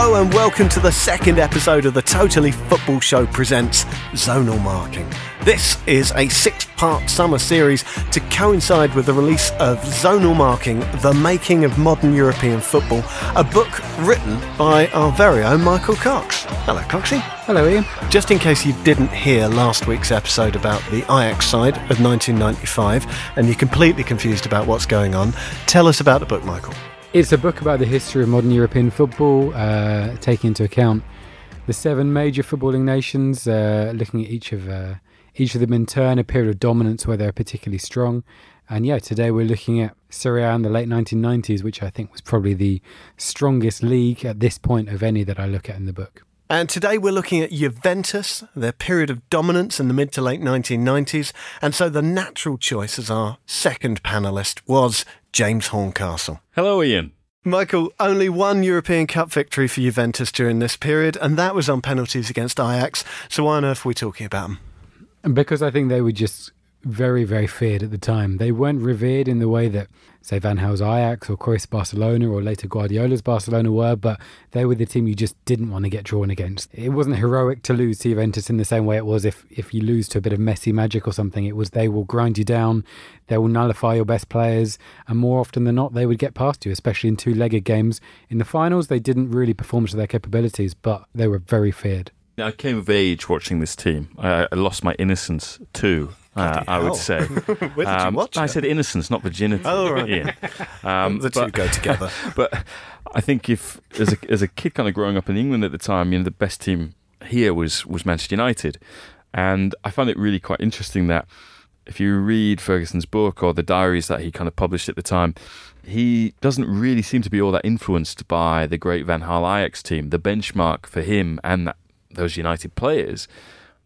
Hello and welcome to the second episode of the Totally Football Show presents Zonal Marking. This is a six part summer series to coincide with the release of Zonal Marking The Making of Modern European Football, a book written by our very own Michael Cox. Hello, Coxie. Hello, Iain. Just in case you didn't hear last week's episode about the Ajax side of 1995 and you're completely confused about what's going on, tell us about the book, Michael. It's a book about the history of modern European football, uh, taking into account the seven major footballing nations, uh, looking at each of uh, each of them in turn, a period of dominance where they're particularly strong. And yeah, today we're looking at Serie A in the late 1990s, which I think was probably the strongest league at this point of any that I look at in the book. And today we're looking at Juventus, their period of dominance in the mid to late 1990s. And so the natural choice as our second panellist was James Horncastle. Hello, Iain. Michael, only one European Cup victory for Juventus during this period, and that was on penalties against Ajax. So why on earth are we talking about them? Because I think they were just very, very feared at the time. They weren't revered in the way that, say, Van Gaal's Ajax or Cruyff's Barcelona or later Guardiola's Barcelona were, but they were the team you just didn't want to get drawn against. It wasn't heroic to lose to Juventus in the same way it was if, if you lose to a bit of Messi magic or something. It was they will grind you down, they will nullify your best players, and more often than not, they would get past you, especially in two legged games. In the finals, they didn't really perform to their capabilities, but they were very feared. I came of age watching this team. I lost my innocence too. Uh, I would say. Where did Um, you watch I it? said innocence, not virginity. Oh, right. Yeah. Um, the two but, go together. but I think if as a as a kid, kind of growing up in England at the time, you know, the best team here was was Manchester United, and I found it really quite interesting that if you read Ferguson's book or the diaries that he kind of published at the time, he doesn't really seem to be all that influenced by the great Van Gaal Ajax team. The benchmark for him and that, those United players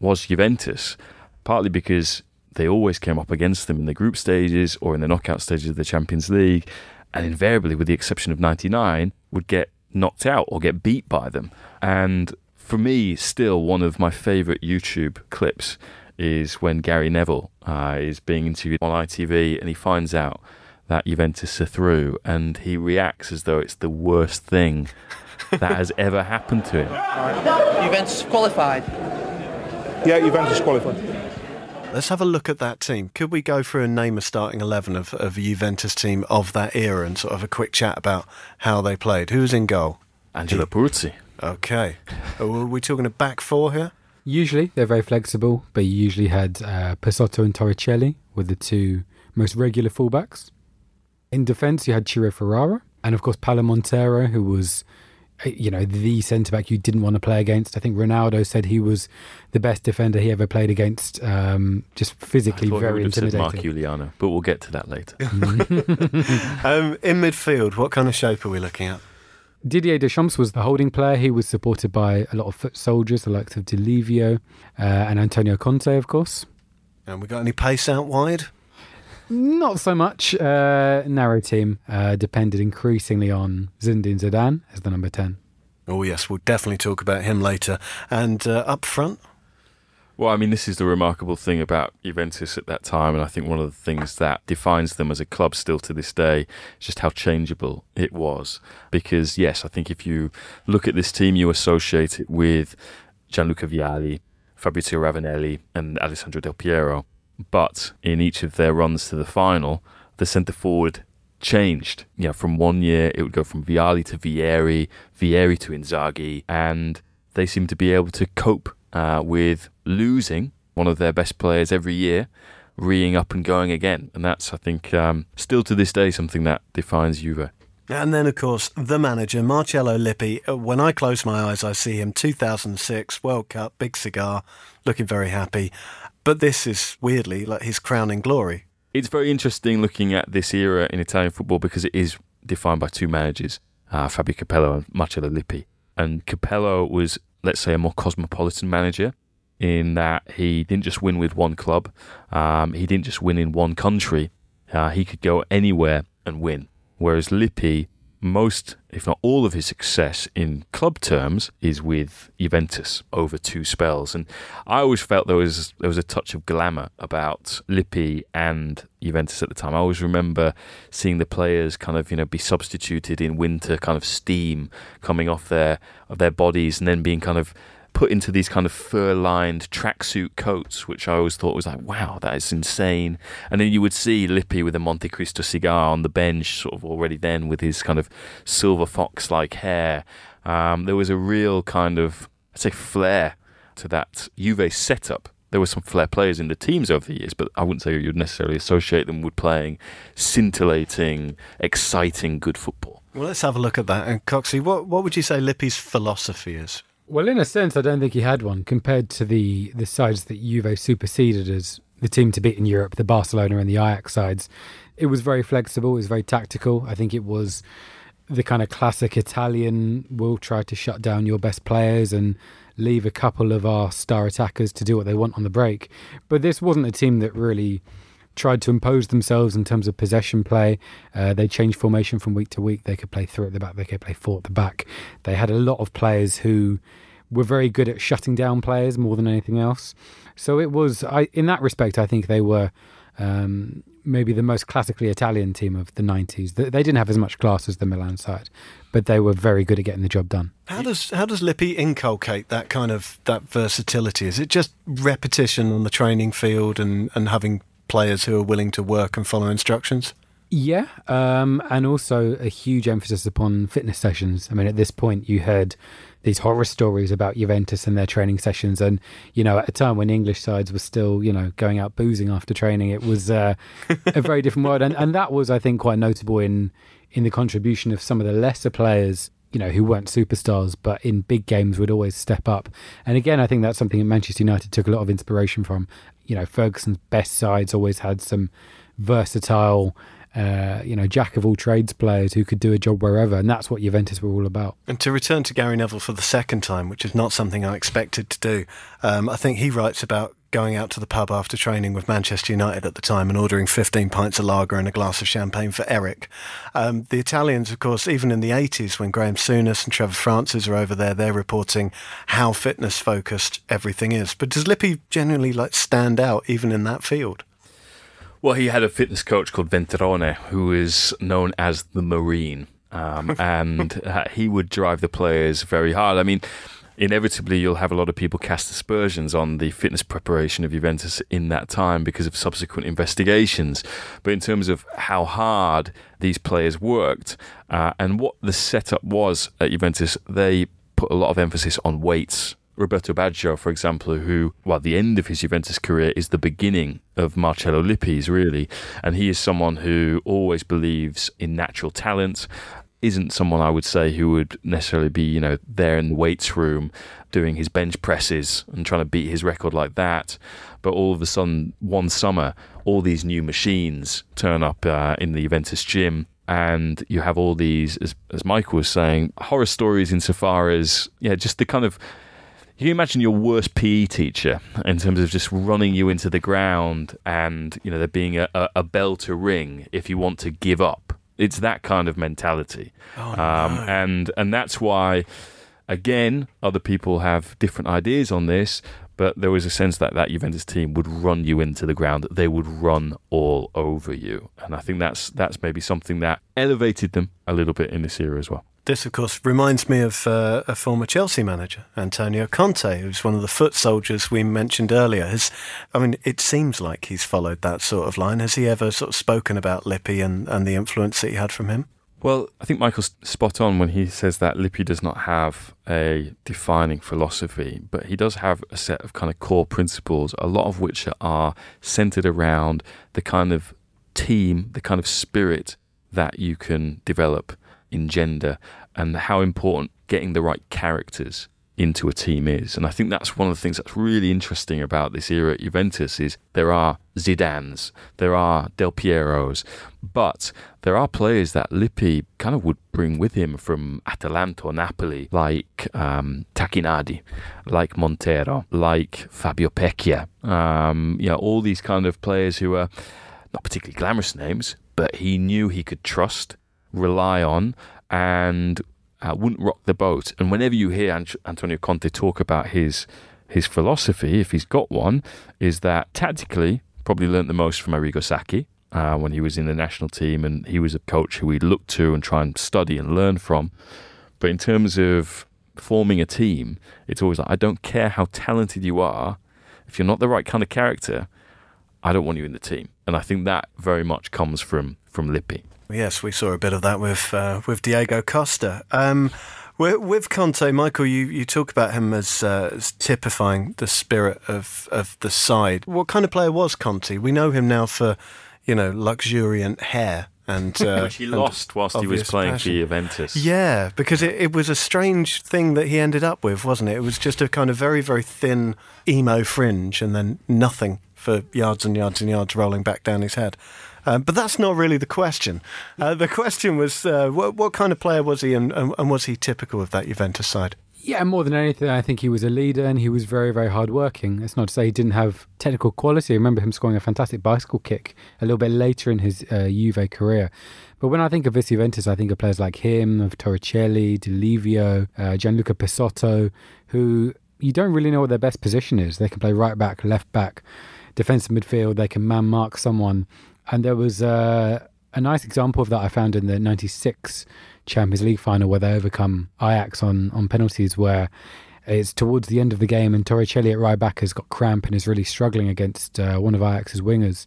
was Juventus, partly because they always came up against them in the group stages or in the knockout stages of the Champions League, and invariably, with the exception of 99, would get knocked out or get beat by them. And for me, still one of my favourite YouTube clips is when Gary Neville uh, is being interviewed on ITV and he finds out that Juventus are through and he reacts as though it's the worst thing that has ever happened to him. Juventus qualified. Yeah, Juventus qualified. Let's have a look at that team. Could we go through and name a starting 11 of, of a Juventus team of that era and sort of a quick chat about how they played? Who was in goal? Angelo Peruzzi. Okay. Are we talking a back four here? Usually, they're very flexible, but you usually had uh, Pessotto and Torricelli were the two most regular fullbacks. In defence, you had Ciro Ferrara, and of course, Paolo Montero, who was, uh, you know, the centre back you didn't want to play against. I think Ronaldo said he was the best defender he ever played against, um, just physically I very you would have said Mark intimidating. Iuliano, but we'll get to that later. Um, in midfield, what kind of shape are we looking at? Didier Deschamps was the holding player. He was supported by a lot of foot soldiers, the likes of Di Livio uh, and Antonio Conte, of course. And we got any pace out wide? Not so much. Uh, narrow team uh, depended increasingly on Zinedine Zidane as the number 10. Oh, yes, we'll definitely talk about him later. And uh, up front, Well, I mean, this is the remarkable thing about Juventus at that time, and I think one of the things that defines them as a club still to this day is just how changeable it was. Because, yes, I think if you look at this team, you associate it with Gianluca Vialli, Fabrizio Ravanelli, and Alessandro Del Piero. But in each of their runs to the final, the centre forward changed. You know, from one year it would go from Vialli to Vieri, Vieri to Inzaghi, and they seem to be able to cope uh, with losing one of their best players every year, reeing up and going again. And that's, I think, um, still to this day something that defines Juve. And then, of course, the manager, Marcello Lippi. Uh, When I close my eyes, I see him 2006 World Cup, big cigar, looking very happy. But this is weirdly like his crowning glory. It's very interesting looking at this era in Italian football because it is defined by two managers, uh, Fabio Capello and Marcello Lippi. And Capello was, let's say, a more cosmopolitan manager in that he didn't just win with one club, um, he didn't just win in one country, uh, he could go anywhere and win. Whereas Lippi most, if not all, of his success in club terms is with Juventus over two spells. And I always felt there was there was a touch of glamour about Lippi and Juventus at the time. I always remember seeing the players kind of you know be substituted in winter, kind of steam coming off their of their bodies, and then being kind of put into these kind of fur lined tracksuit coats, which I always thought was like, wow, that is insane. And then you would see Lippi with a Montecristo cigar on the bench, sort of already then with his kind of silver fox like hair. Um, there was a real kind of, I'd say, flair to that Juve setup. There were some flair players in the teams over the years, but I wouldn't say you'd necessarily associate them with playing scintillating, exciting, good football. Well, let's have a look at that. And Coxie, what, what would you say Lippi's philosophy is? Well, in a sense, I don't think he had one compared to the the sides that Juve superseded as the team to beat in Europe, the Barcelona and the Ajax sides. It was very flexible. It was very tactical. I think it was the kind of classic Italian. We'll try to shut down your best players and leave a couple of our star attackers to do what they want on the break. But this wasn't a team that really tried to impose themselves in terms of possession play. Uh, they changed formation from week to week. They could play three at the back, they could play four at the back. They had a lot of players who were very good at shutting down players more than anything else. So it was, I, in that respect, I think they were um, maybe the most classically Italian team of the 90s. They didn't have as much class as the Milan side, but they were very good at getting the job done. How does how does Lippi inculcate that kind of that versatility? Is it just repetition on the training field and, and having players who are willing to work and follow instructions? Yeah, um, and also a huge emphasis upon fitness sessions. I mean, at this point, you heard these horror stories about Juventus and their training sessions. And, you know, at a time when English sides were still, you know, going out boozing after training, it was uh, a very different world. And, and that was, I think, quite notable in, in the contribution of some of the lesser players you know, who weren't superstars, but in big games would always step up. And again, I think that's something that Manchester United took a lot of inspiration from. You know, Ferguson's best sides always had some versatile uh, you know, jack of all trades players who could do a job wherever, and that's what Juventus were all about. And to return to Gary Neville for the second time, which is not something I expected to do, um, I think he writes about going out to the pub after training with Manchester United at the time and ordering 15 pints of lager and a glass of champagne for Eric. Um, the Italians, of course, even in the 80s when Graham Souness and Trevor Francis are over there, they're reporting how fitness focused everything is. But does Lippi genuinely like stand out even in that field? Well, he had a fitness coach called Ventrone, who is known as the Marine, um, and uh, he would drive the players very hard. I mean, inevitably, you'll have a lot of people cast aspersions on the fitness preparation of Juventus in that time because of subsequent investigations. But in terms of how hard these players worked uh, and what the setup was at Juventus, they put a lot of emphasis on weights Roberto Baggio, for example, who, well, the end of his Juventus career is the beginning of Marcello Lippi's, really. And he is someone who always believes in natural talent, isn't someone I would say who would necessarily be, you know, there in the weights room doing his bench presses and trying to beat his record like that. But all of a sudden, one summer, all these new machines turn up uh, in the Juventus gym and you have all these, as, as Michael was saying, horror stories insofar as, yeah, just the kind of can you imagine your worst PE teacher in terms of just running you into the ground and you know there being a, a, a bell to ring if you want to give up? It's that kind of mentality, oh, um, and and that's why, again, other people have different ideas on this. But there was a sense that that Juventus team would run you into the ground; they would run all over you, and I think that's that's maybe something that elevated them a little bit in this era as well. This, of course, reminds me of uh, a former Chelsea manager, Antonio Conte, who's one of the foot soldiers we mentioned earlier. Has, I mean, it seems like he's followed that sort of line. Has he ever sort of spoken about Lippi and, and the influence that he had from him? Well, I think Michael's spot on when he says that Lippi does not have a defining philosophy, but he does have a set of kind of core principles, a lot of which are centered around the kind of team, the kind of spirit that you can develop engender and how important getting the right characters into a team is. And I think that's one of the things that's really interesting about this era at Juventus is there are Zidanes, there are Del Pieros, but there are players that Lippi kind of would bring with him from Atalanta or Napoli, like um, Tacchinardi, like Montero, like Fabio Pecchia. Um, you know, all these kind of players who are not particularly glamorous names, but he knew he could trust rely on and uh, wouldn't rock the boat. And whenever you hear Ant- Antonio Conte talk about his his philosophy, if he's got one, is that tactically probably learnt the most from Arrigo Sacchi uh, when he was in the national team, and he was a coach who we look to and try and study and learn from. But in terms of forming a team, it's always like I don't care how talented you are, if you're not the right kind of character, I don't want you in the team. And I think that very much comes from from Lippi. Yes, we saw a bit of that with uh, with Diego Costa. Um, with, with, Conte, Michael, you, you talk about him as, uh, as, typifying the spirit of, of the side. What kind of player was Conte? We know him now for, you know, luxuriant hair and uh, which he lost whilst he was playing passion. for Juventus. Yeah, because it, it was a strange thing that he ended up with, wasn't it? It was just a kind of very very thin emo fringe, and then nothing for yards and yards and yards rolling back down his head. Um, but that's not really the question. Uh, the question was uh, what, what, kind of player was he, and, and, and was he typical of that Juventus side? Yeah, more than anything, I think he was a leader and he was very, very hardworking. It's not to say he didn't have technical quality. I remember him scoring a fantastic bicycle kick a little bit later in his uh, Juve career. But when I think of this Juventus, I think of players like him, of Torricelli, Di uh, Gianluca Pessotto, who you don't really know what their best position is. They can play right back, left back, defensive midfield. They can man mark someone. And there was uh, a nice example of that I found in the 96 Champions League final where they overcome Ajax on, on penalties, where it's towards the end of the game and Torricelli at right back has got cramp and is really struggling against uh, one of Ajax's wingers.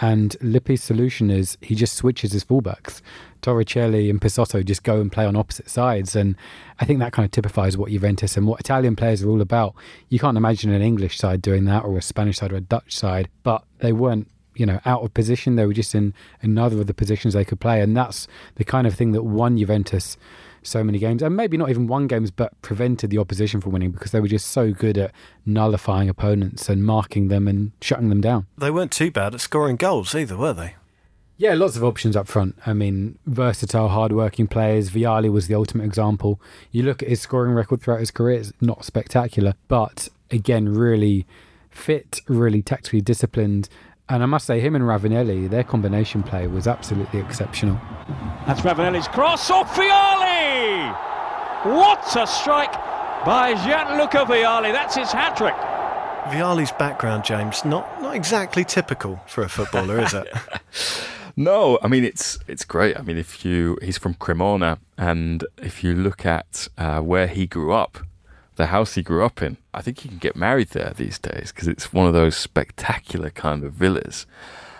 And Lippi's solution is he just switches his fullbacks. Torricelli and Pessotto just go and play on opposite sides. And I think that kind of typifies what Juventus and what Italian players are all about. You can't imagine an English side doing that or a Spanish side or a Dutch side, but they weren't you know out of position. They were just in another of the positions they could play, and that's the kind of thing that won Juventus so many games, and maybe not even won games, but prevented the opposition from winning because they were just so good at nullifying opponents and marking them and shutting them down. They weren't too bad at scoring goals either, were they? Yeah, lots of options up front. I mean, versatile, hard-working players. Vialli was the ultimate example. You look at his scoring record throughout his career; it's not spectacular, but again, really fit, really tactically disciplined, and I must say, him and Ravanelli, their combination play was absolutely exceptional. That's Ravanelli's cross. Oh, Vialli! What a strike by Gianluca Vialli. That's his hat trick. Vialli's background, James, not not exactly typical for a footballer, is it? No, I mean it's it's great. I mean, if you he's from Cremona, and if you look at uh, where he grew up, the house he grew up in. I think you can get married there these days because it's one of those spectacular kind of villas.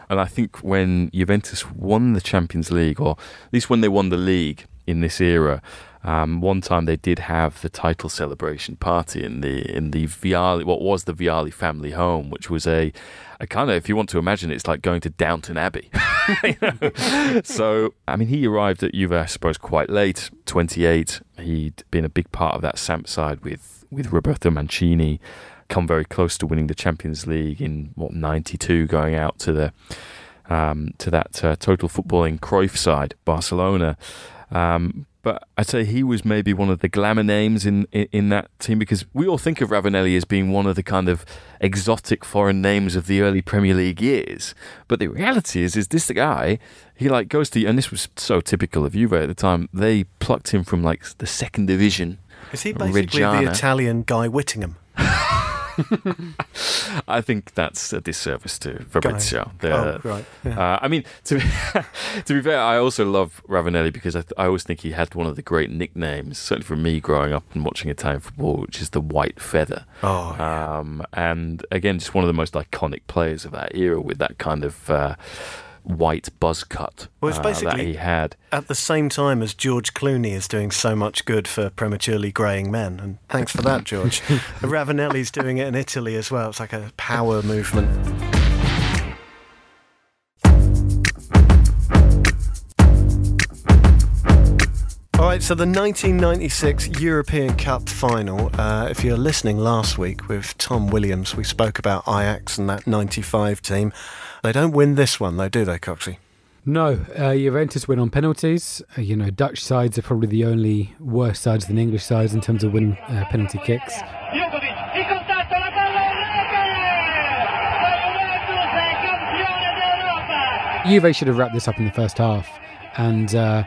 And I think when Juventus won the Champions League, or at least when they won the league in this era, um, one time they did have the title celebration party in the in the Vialli, what was the Vialli family home, which was a, a kind of, if you want to imagine, it's like going to Downton Abbey. so, I mean, he arrived at Juve, I suppose, quite late, 28. He'd been a big part of that Samp side with, with Roberto Mancini, come very close to winning the Champions League in, what, 92, going out to the um, to that uh, total footballing Cruyff side, Barcelona. Um, but I'd say he was maybe one of the glamour names in, in, in, that team because we all think of Ravanelli as being one of the kind of exotic foreign names of the early Premier League years. But the reality is, is this the guy, he like goes to, and this was so typical of Juve at the time, they plucked him from like the second division. Is he basically Reggiana. the Italian Guy Whittingham? I think that's a disservice to Fabrizio. Oh, right. Yeah. Uh, I mean, to be, to be fair, I also love Ravanelli because I, th- I always think he had one of the great nicknames, certainly for me growing up and watching Italian football, which is the White Feather. Oh, yeah. um, and again, just one of the most iconic players of that era with that kind of. Uh, white buzz cut well, it's basically uh, that he had. At the same time as George Clooney is doing so much good for prematurely greying men. And thanks for that, George. Ravanelli's doing it in Italy as well. It's like a power movement. So the 1996 European Cup final. Uh, if you're listening last week with Tom Williams, we spoke about Ajax and that 95 team. They don't win this one, though, do they, Coxie? No, uh, Juventus win on penalties. Uh, you know, Dutch sides are probably the only worse sides than English sides in terms of winning uh, penalty kicks. Juve should have wrapped this up in the first half, and uh,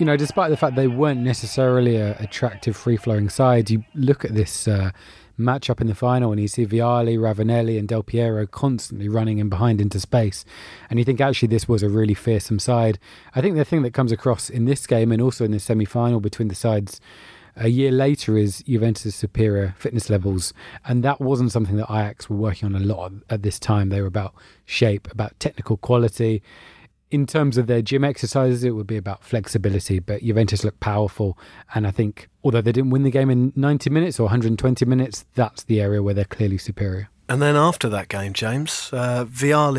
you know, despite the fact they weren't necessarily a attractive, free flowing side, you look at this uh, match up in the final and you see Vialli, Ravanelli, and Del Piero constantly running in behind into space. And you think actually this was a really fearsome side. I think the thing that comes across in this game and also in the semi final between the sides a year later is Juventus' superior fitness levels, and that wasn't something that Ajax were working on a lot at this time. They were about shape, about technical quality. In terms of their gym exercises, it would be about flexibility, but Juventus looked powerful. And I think, although they didn't win the game in 90 minutes or 120 minutes, that's the area where they're clearly superior. And then after that game, James, uh,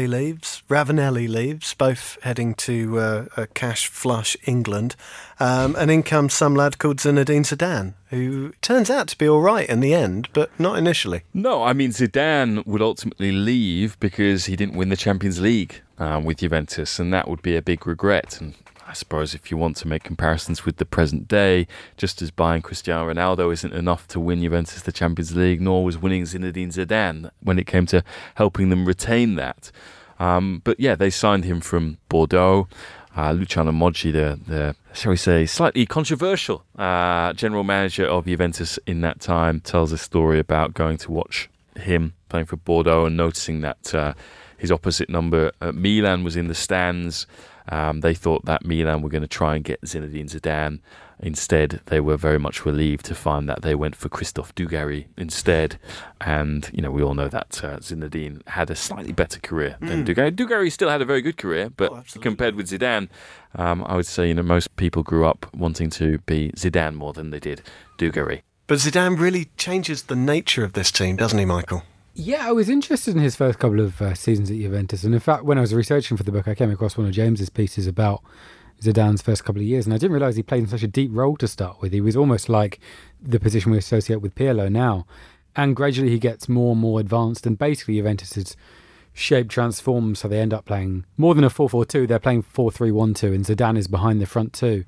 leaves, Ravanelli leaves, both heading to uh, a cash flush England. Um, and in comes some lad called Zinedine Zidane, who turns out to be all right in the end, but not initially. No, I mean, Zidane would ultimately leave because he didn't win the Champions League um, with Juventus, and that would be a big regret. And I suppose if you want to make comparisons with the present day, just as buying Cristiano Ronaldo isn't enough to win Juventus the Champions League, nor was winning Zinedine Zidane when it came to helping them retain that. Um, but yeah, they signed him from Bordeaux. Uh, Luciano Moggi, the, the, shall we say, slightly controversial uh, general manager of Juventus in that time, tells a story about going to watch him playing for Bordeaux and noticing that uh, his opposite number at Milan was in the stands um, they thought that Milan were going to try and get Zinedine Zidane. Instead, they were very much relieved to find that they went for Christophe Dugarry instead. And, you know, we all know that uh, Zinedine had a slightly better career mm. than Dugarry. Dugarry still had a very good career, but oh, compared with Zidane, um, I would say, you know, most people grew up wanting to be Zidane more than they did Dugarry. But Zidane really changes the nature of this team, doesn't he, Michael? Yeah, I was interested in his first couple of uh, seasons at Juventus, and in fact, when I was researching for the book, I came across one of James's pieces about Zidane's first couple of years, and I didn't realise he played in such a deep role to start with. He was almost like the position we associate with Pirlo now, and gradually he gets more and more advanced, and basically Juventus's shape transforms, so they end up playing more than a 4-4-2. They're playing 4-3-1-2, and Zidane is behind the front two,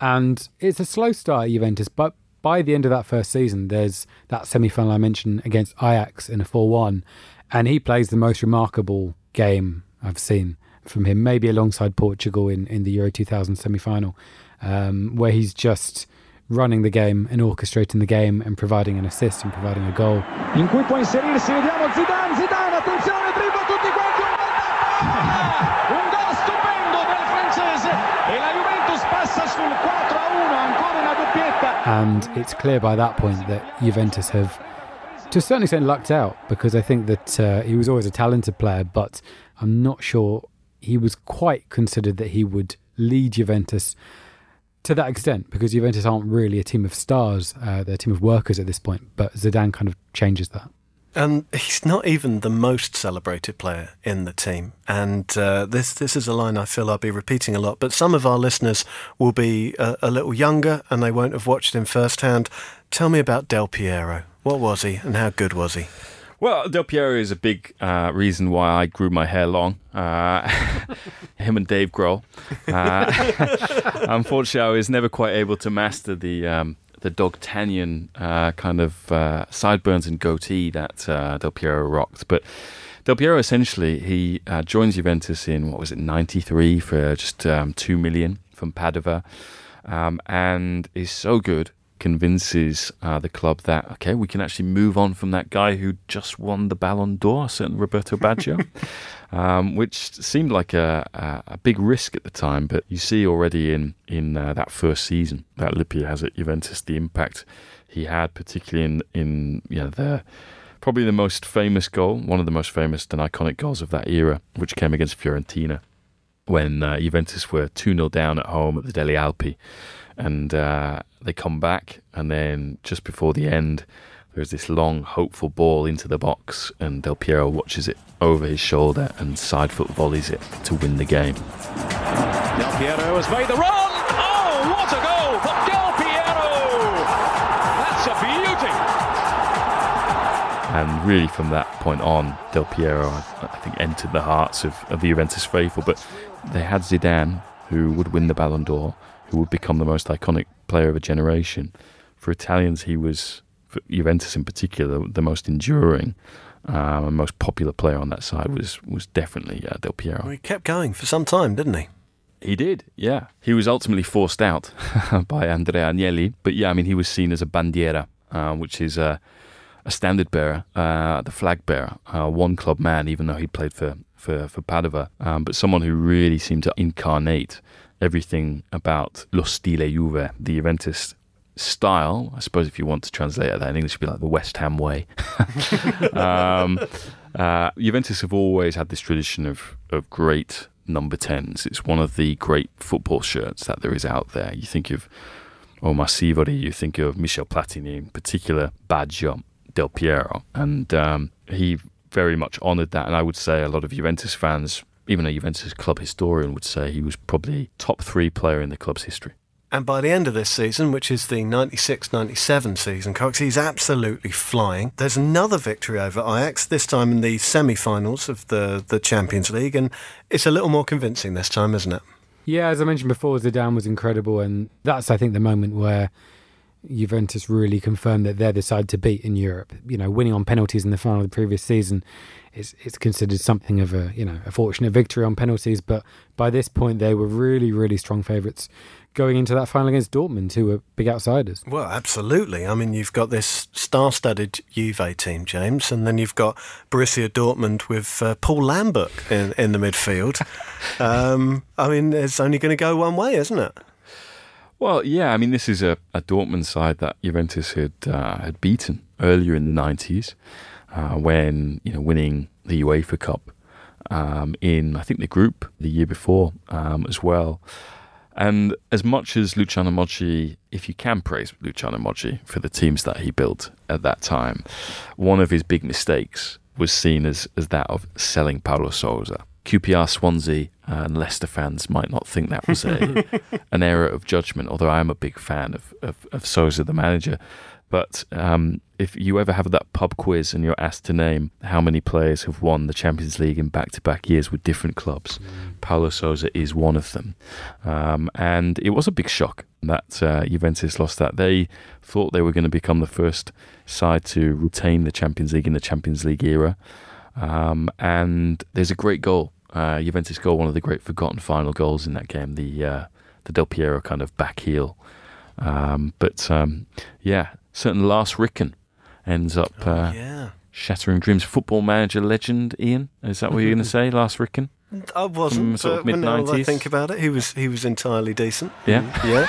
and it's a slow start at Juventus, but by the end of that first season, there's that semi final I mentioned against Ajax in a 4 1, and he plays the most remarkable game I've seen from him, maybe alongside Portugal in, in the Euro 2000 semi final, um, where he's just running the game and orchestrating the game and providing an assist and providing a goal. In cui può inserirsi, vediamo Zidane, Zidane, attenzione, tutti quanti, un gol stupendo del francese e la Juventus passa sul 4 and it's clear by that point that Juventus have, to a certain extent, lucked out because I think that uh, he was always a talented player, but I'm not sure he was quite considered that he would lead Juventus to that extent because Juventus aren't really a team of stars, uh, they're a team of workers at this point. But Zidane kind of changes that. And he's not even the most celebrated player in the team. And uh, this this is a line I feel I'll be repeating a lot. But some of our listeners will be a, a little younger and they won't have watched him firsthand. Tell me about Del Piero. What was he and how good was he? Well, Del Piero is a big uh, reason why I grew my hair long. Uh, him and Dave Grohl. Uh, unfortunately, I was never quite able to master the um, the Dogtanian uh, kind of uh, sideburns and goatee that uh, Del Piero rocked. But Del Piero essentially he uh, joins Juventus in what was it '93 for just um, two million from Padova, um, and is so good convinces uh, the club that okay we can actually move on from that guy who just won the Ballon d'Or, certain Roberto Baggio. um, which seemed like a, a, a, big risk at the time. But you see already in in uh, that first season that Lippi has at Juventus the impact he had, particularly in in you know the probably the most famous goal, one of the most famous and iconic goals of that era, which came against Fiorentina when uh, Juventus were 2 0 down at home at the Delle Alpi. And uh, they come back, and then just before the end, there's this long, hopeful ball into the box, and Del Piero watches it over his shoulder and side foot volleys it to win the game. Del Piero has made the run! Oh, what a goal for Del Piero! That's a beauty! And really, from that point on, Del Piero, I think, entered the hearts of, of the Juventus faithful. But they had Zidane, who would win the Ballon d'Or, who would become the most iconic player of a generation. For Italians, he was Juventus in particular, the most enduring um, and most popular player on that side was was definitely uh, Del Piero. Well, he kept going for some time, didn't he? He did, yeah. He was ultimately forced out by Andrea Agnelli, but yeah, I mean, he was seen as a bandiera, uh, which is a, a standard bearer, uh, the flag bearer, uh, one club man, even though he played for for for Padova, um, but someone who really seemed to incarnate everything about lo stile Juve, the Juventus style. I suppose if you want to translate that in English, it'd be like the West Ham way. um, uh, Juventus have always had this tradition of of great number 10s. It's one of the great football shirts that there is out there. You think of Omar Sivori, you think of Michel Platini, in particular Baggio, Del Piero, and um, he very much honoured that. And I would say a lot of Juventus fans, even a Juventus club historian, would say he was probably top three player in the club's history. And by the end of this season, which is the 96 97 season, Cox, he's absolutely flying. There's another victory over Ajax, this time in the semi finals of the, the Champions League, and it's a little more convincing this time, isn't it? Yeah, as I mentioned before, Zidane was incredible, and that's, I think, the moment where Juventus really confirmed that they're the side to beat in Europe. You know, winning on penalties in the final of the previous season it's it's considered something of a you know a fortunate victory on penalties, but by this point they were really really strong favourites going into that final against Dortmund, who were big outsiders. Well, absolutely. I mean, you've got this star-studded Juve team, James, and then you've got Borussia Dortmund with uh, Paul Lambert in, in the midfield. um, I mean, it's only going to go one way, isn't it? Well, yeah. I mean, this is a, a Dortmund side that Juventus had uh, had beaten earlier in the nineties uh, when you know winning the UEFA Cup um, in I think the group the year before um, as well. And as much as Luciano Moggi, if you can praise Luciano Moggi for the teams that he built at that time, one of his big mistakes was seen as, as that of selling Paulo Sousa. QPR Swansea and Leicester fans might not think that was a an error of judgment, although I am a big fan of, of, of Sousa, the manager. But um, if you ever have that pub quiz and you're asked to name how many players have won the Champions League in back to back years with different clubs, mm. Paulo Sousa is one of them. Um, and it was a big shock that uh, Juventus lost that. They thought they were going to become the first side to retain the Champions League in the Champions League era. Um, and there's a great goal, uh, Juventus goal, one of the great forgotten final goals in that game, the, uh, the Del Piero kind of back heel. Um, but um, yeah, certain Lars Ricken ends up oh, uh, yeah. shattering dreams. Football manager legend, Iain. Is that what you're going to say, Lars Ricken? I wasn't. sort of mid-nineties? I think about it, he was he was entirely decent. Yeah. Yeah.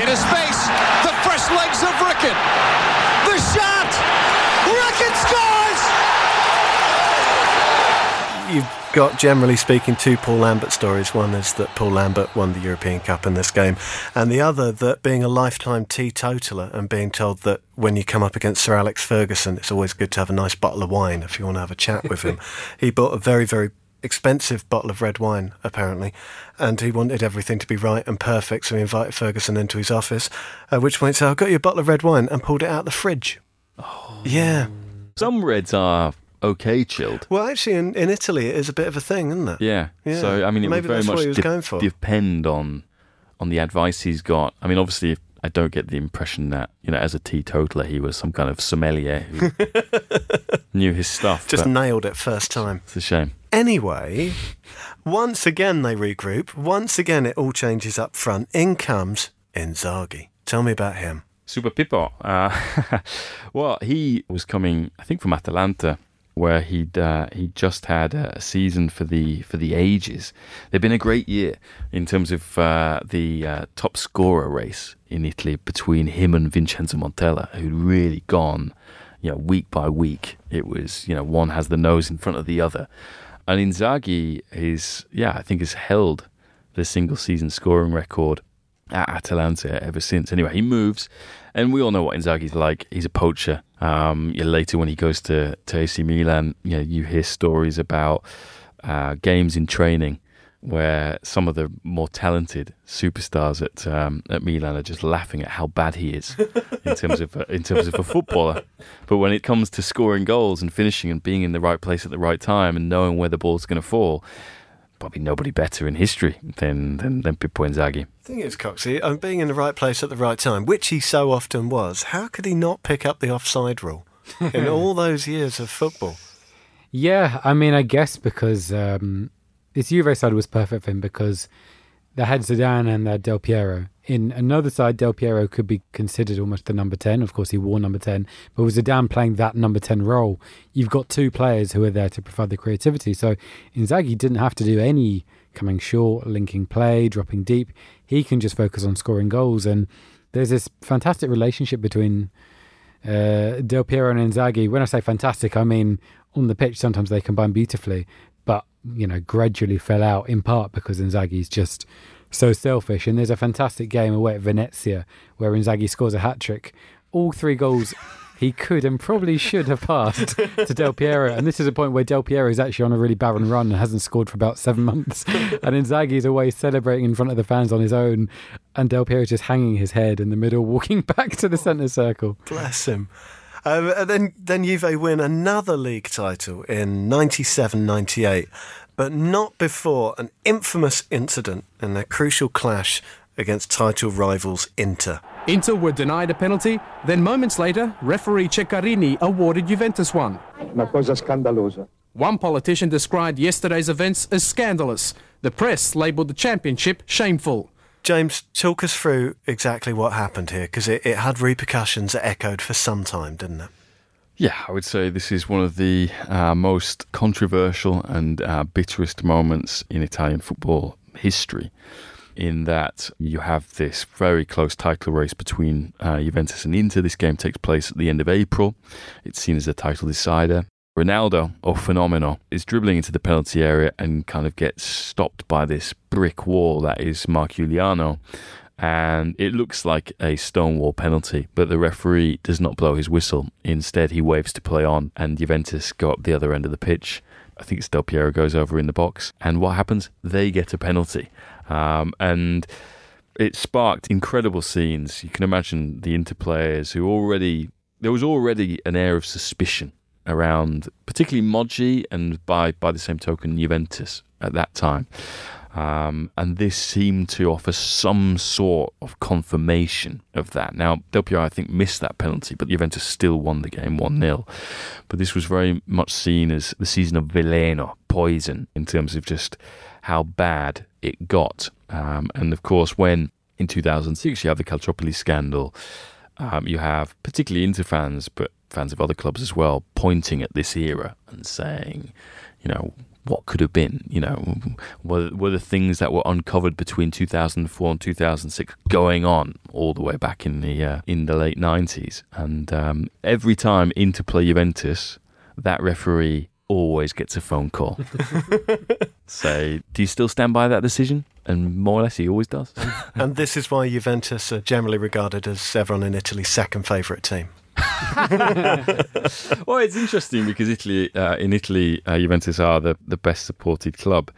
Into space, the fresh legs of Ricken. The shot! Ricken scores! You've got, generally speaking, two Paul Lambert stories. One is that Paul Lambert won the European Cup in this game, and the other that being a lifetime teetotaler and being told that when you come up against Sir Alex Ferguson, it's always good to have a nice bottle of wine if you want to have a chat with him. he bought a very, very expensive bottle of red wine, apparently, and he wanted everything to be right and perfect, so he invited Ferguson into his office, at which point he said, I've got you a bottle of red wine, and pulled it out of the fridge. Oh. Yeah. Some Reds are okay chilled. Well, actually, in, in Italy, it is a bit of a thing, isn't it? Yeah. Yeah. So I mean, it Maybe would very much de- going for. depend on on the advice he's got. I mean, obviously, I don't get the impression that you know, as a teetotaler, he was some kind of sommelier who knew his stuff. Just nailed it first time. it's a shame. Anyway, once again they regroup. Once again it all changes up front. In comes Inzaghi. Tell me about him. Super Pippo. Uh, well, he was coming, I think, from Atalanta, where he'd uh, he just had a season for the for the ages. They've been a great year in terms of uh, the uh, top scorer race in Italy between him and Vincenzo Montella, who'd really gone, you know, week by week. It was, you know, one has the nose in front of the other, and Inzaghi is, yeah, I think has held the single season scoring record at Atalanta ever since. Anyway, he moves, and we all know what Inzaghi's like. He's a poacher. Um, later, when he goes to, to AC Milan, you know, you hear stories about uh, games in training where some of the more talented superstars at um, at Milan are just laughing at how bad he is in terms of in terms of a footballer. But when it comes to scoring goals and finishing and being in the right place at the right time and knowing where the ball's going to fall, probably nobody better in history than than, than Pippo Inzaghi. Thing is, Coxie, um, being in the right place at the right time, which he so often was, how could he not pick up the offside rule in all those years of football? Yeah, I mean, I guess because um, this Juve side was perfect for him because they had Zidane and they had Del Piero. In another side, Del Piero could be considered almost the number 10. Of course, he wore number 10. But with Zidane playing that number 10 role, you've got two players who are there to provide the creativity. So Inzaghi didn't have to do any coming short, linking play, dropping deep. He can just focus on scoring goals. And there's this fantastic relationship between uh, Del Piero and Inzaghi. When I say fantastic, I mean on the pitch, sometimes they combine beautifully, but, you know, gradually fell out in part because Inzaghi's just so selfish. And there's a fantastic game away at Venezia where Inzaghi scores a hat trick. All three goals he could and probably should have passed to Del Piero. And this is a point where Del Piero is actually on a really barren run and hasn't scored for about seven months. And Inzaghi is away celebrating in front of the fans on his own. And Del Piero is just hanging his head in the middle, walking back to the centre circle. Bless him. Um, and then, then Juve win another league title in 97 98, but not before an infamous incident in their crucial clash against title rivals Inter. Inter were denied a penalty, then moments later, referee Ceccarini awarded Juventus one. Una cosa scandalosa. One politician described yesterday's events as scandalous. The press labelled the championship shameful. James, talk us through exactly what happened here, because it, it had repercussions that echoed for some time, didn't it? Yeah, I would say this is one of the uh, most controversial and uh, bitterest moments in Italian football history. In that you have this very close title race between uh, Juventus and Inter. This game takes place at the end of April. It's seen as a title decider. Ronaldo, or Fenomeno, is dribbling into the penalty area and kind of gets stopped by this brick wall that is Mark Iuliano. And it looks like a stonewall penalty, but the referee does not blow his whistle. Instead, he waves to play on, and Juventus go up the other end of the pitch. I think it's Del Piero goes over in the box. And what happens? They get a penalty. Um, and it sparked incredible scenes. You can imagine the Inter players who already, there was already an air of suspicion around, particularly Moggi and by, by the same token, Juventus at that time. Um, and this seemed to offer some sort of confirmation of that. Now, Piero, I think, missed that penalty, but Juventus still won the game 1 0. But this was very much seen as the season of Veleno, poison, in terms of just how bad it got. Um, and of course, when in 2006 you have the Calciopoli scandal, um, you have particularly Inter fans, but fans of other clubs as well, pointing at this era and saying, you know, what could have been, you know, were, were the things that were uncovered between 2004 and 2006 going on all the way back in the uh, in the late 90s. And um, every time Inter play Juventus, that referee always gets a phone call. Say, do you still stand by that decision? And more or less, he always does. and this is why Juventus are generally regarded as everyone in Italy's second favourite team. well, it's interesting because Italy, uh, in Italy, uh, Juventus are the, the best supported club.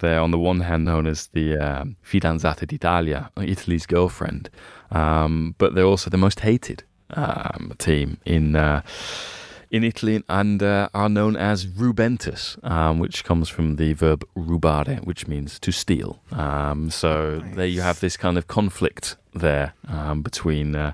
They're on the one hand known as the um, Fidanzata d'Italia, Italy's girlfriend, um, but they're also the most hated um, team in. Uh, in Italy and uh, are known as rubentus, um, which comes from the verb rubare, which means to steal. Um, so nice. there you have this kind of conflict there um, between uh,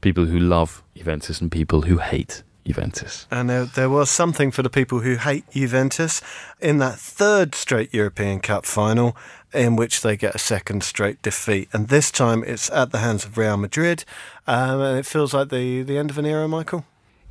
people who love Juventus and people who hate Juventus. And uh, there was something for the people who hate Juventus in that third straight European Cup final, in which they get a second straight defeat. And this time it's at the hands of Real Madrid. Um, and it feels like the, the end of an era, Michael.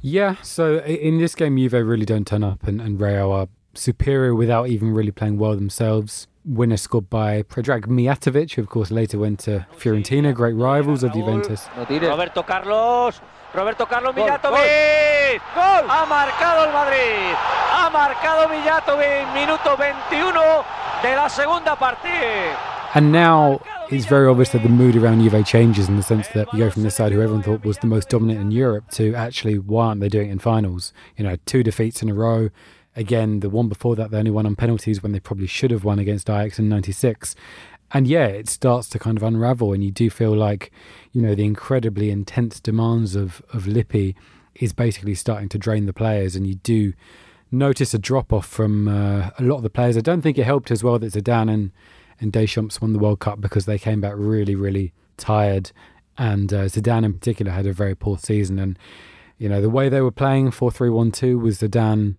Yeah, so in this game, Juve really don't turn up, and, and Real are superior without even really playing well themselves. Winner scored by Predrag Mijatovic, who of course later went to Fiorentina, great rivals of Juventus. Roberto Carlos, Roberto Carlos Mijatovic, gol, ha marcado el Madrid, ha marcado Mijatovic, minuto 21 de la segunda parte. And now it's very obvious that the mood around Juve changes in the sense that you go from this side who everyone thought was the most dominant in Europe to actually why aren't they doing it in finals? You know, two defeats in a row. Again, the one before that they only won on penalties when they probably should have won against Ajax in '96. And yeah, it starts to kind of unravel, and you do feel like, you know, the incredibly intense demands of of Lippi is basically starting to drain the players, and you do notice a drop off from uh, a lot of the players. I don't think it helped as well that Zidane and and Deschamps won the World Cup because they came back really, really tired. And uh, Zidane in particular had a very poor season. And, you know, the way they were playing 4 3 1 2 was Zidane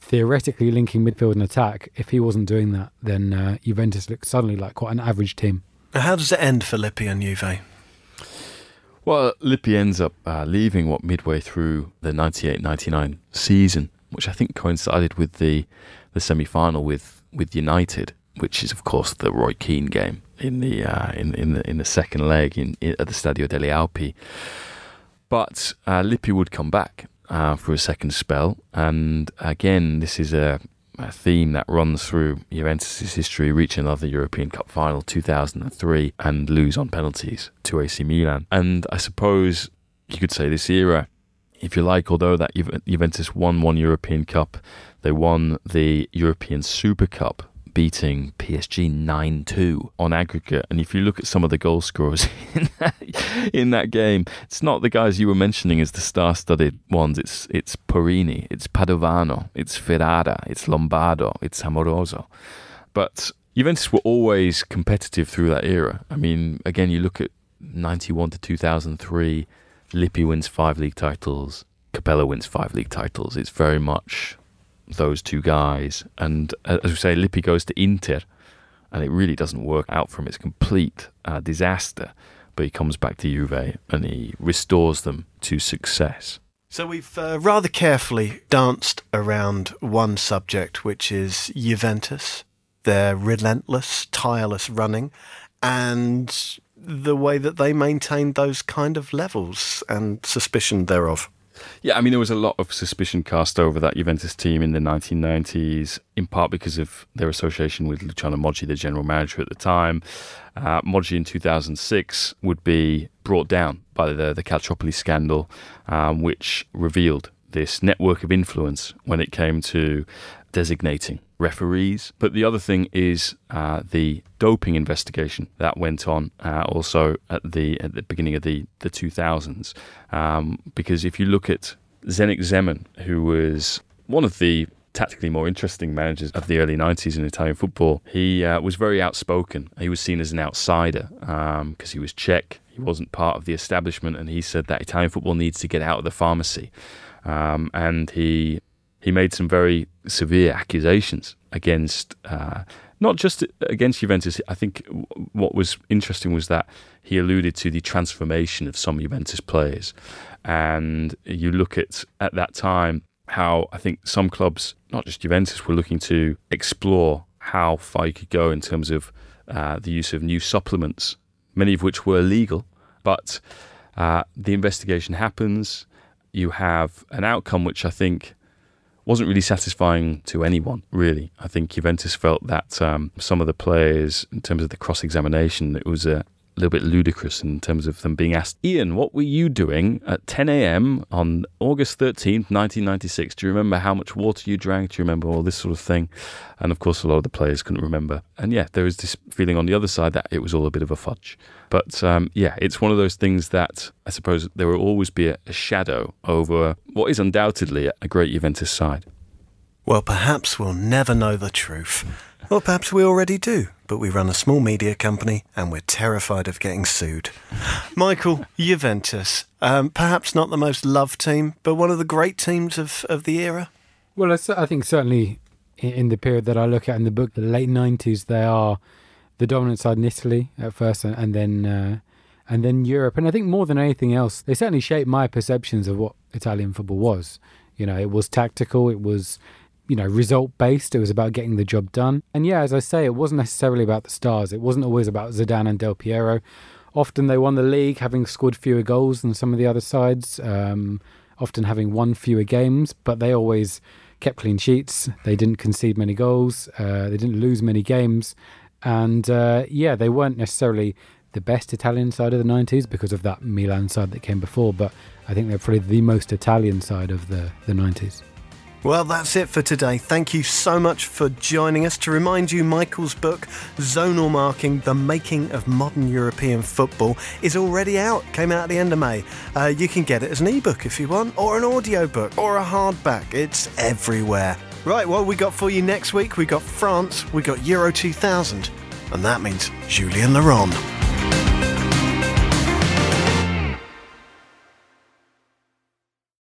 theoretically linking midfield and attack. If he wasn't doing that, then uh, Juventus looked suddenly like quite an average team. How does it end for Lippi and Juve? Well, Lippi ends up uh, leaving what midway through the 98-99 season, which I think coincided with the the semi-final with with United, which is of course the Roy Keane game in the uh, in in the in the second leg in, in at the Stadio delle Alpi. But uh, Lippi would come back uh, for a second spell, and again, this is a, a theme that runs through Juventus' history, reaching another European Cup final, 2003, and lose on penalties to AC Milan. And I suppose you could say this era, if you like, although that Juventus won one European Cup, they won the European Super Cup beating PSG 9 2 on aggregate. And if you look at some of the goal scorers in that, in that game, it's not the guys you were mentioning as the star studded ones. It's, it's Porrini, it's Padovano, it's Ferrara, it's Lombardo, it's Amoruso. But Juventus were always competitive through that era. I mean, again, you look at 91 to 2003, Lippi wins five league titles, Capello wins five league titles. It's very much those two guys. And uh, as we say, Lippi goes to Inter, and it really doesn't work out for him. It's complete uh, disaster. But he comes back to Juve and he restores them to success. So we've uh, rather carefully danced around one subject, which is Juventus, their relentless, tireless running, and the way that they maintained those kind of levels and suspicion thereof. Yeah, I mean, there was a lot of suspicion cast over that Juventus team in the 1990s, in part because of their association with Luciano Moggi, the general manager at the time. Uh, Moggi in 2006 would be brought down by the, the Calciopoli scandal, um, which revealed this network of influence when it came to designating referees. But the other thing is uh, the doping investigation that went on uh, also at the at the beginning of the the 2000s. Um, because if you look at Zdenek Zeman, who was one of the tactically more interesting managers of the early 90s in Italian football, he uh, was very outspoken. He was seen as an outsider because um, he was Czech. He wasn't part of the establishment, and he said that Italian football needs to get out of the pharmacy. Um, and he he made some very severe accusations against uh, not just against Juventus. I think what was interesting was that he alluded to the transformation of some Juventus players, and you look at at that time how I think some clubs, not just Juventus, were looking to explore how far you could go in terms of uh, the use of new supplements, many of which were illegal. But uh, the investigation happens. You have an outcome which I think wasn't really satisfying to anyone, really. I think Juventus felt that um, some of the players, in terms of the cross examination, it was a little bit ludicrous in terms of them being asked, Iain, what were you doing at 10 a.m. on August 13th, 1996? Do you remember how much water you drank? Do you remember all this sort of thing? And of course, a lot of the players couldn't remember. And yeah, there was this feeling on the other side that it was all a bit of a fudge. But um, yeah, it's one of those things that I suppose there will always be a, a shadow over what is undoubtedly a great Juventus side. Well, perhaps we'll never know the truth. Or perhaps we already do, but we run a small media company and we're terrified of getting sued. Michael, Juventus, um, perhaps not the most loved team, but one of the great teams of, of the era? Well, I think certainly in the period that I look at in the book, the late 90s, they are the dominant side in Italy at first and then uh, and then Europe. And I think more than anything else, they certainly shaped my perceptions of what Italian football was. You know, it was tactical, it was you know, result based. It was about getting the job done. And yeah, as I say, it wasn't necessarily about the stars. It wasn't always about Zidane and Del Piero. Often they won the league having scored fewer goals than some of the other sides, um, often having won fewer games, but they always kept clean sheets. They didn't concede many goals. Uh, they didn't lose many games. And uh, yeah, they weren't necessarily the best Italian side of the 90s because of that Milan side that came before, but I think they're probably the most Italian side of the, the 90s. Well, that's it for today. Thank you so much for joining us. To remind you, Michael's book, Zonal Marking The Making of Modern European Football, is already out. Came out at the end of May. Uh, you can get it as an ebook if you want, or an audio book, or a hardback. It's everywhere. Right, what we got for you next week? We got France, we got Euro 2000, and that means Julien Laurens.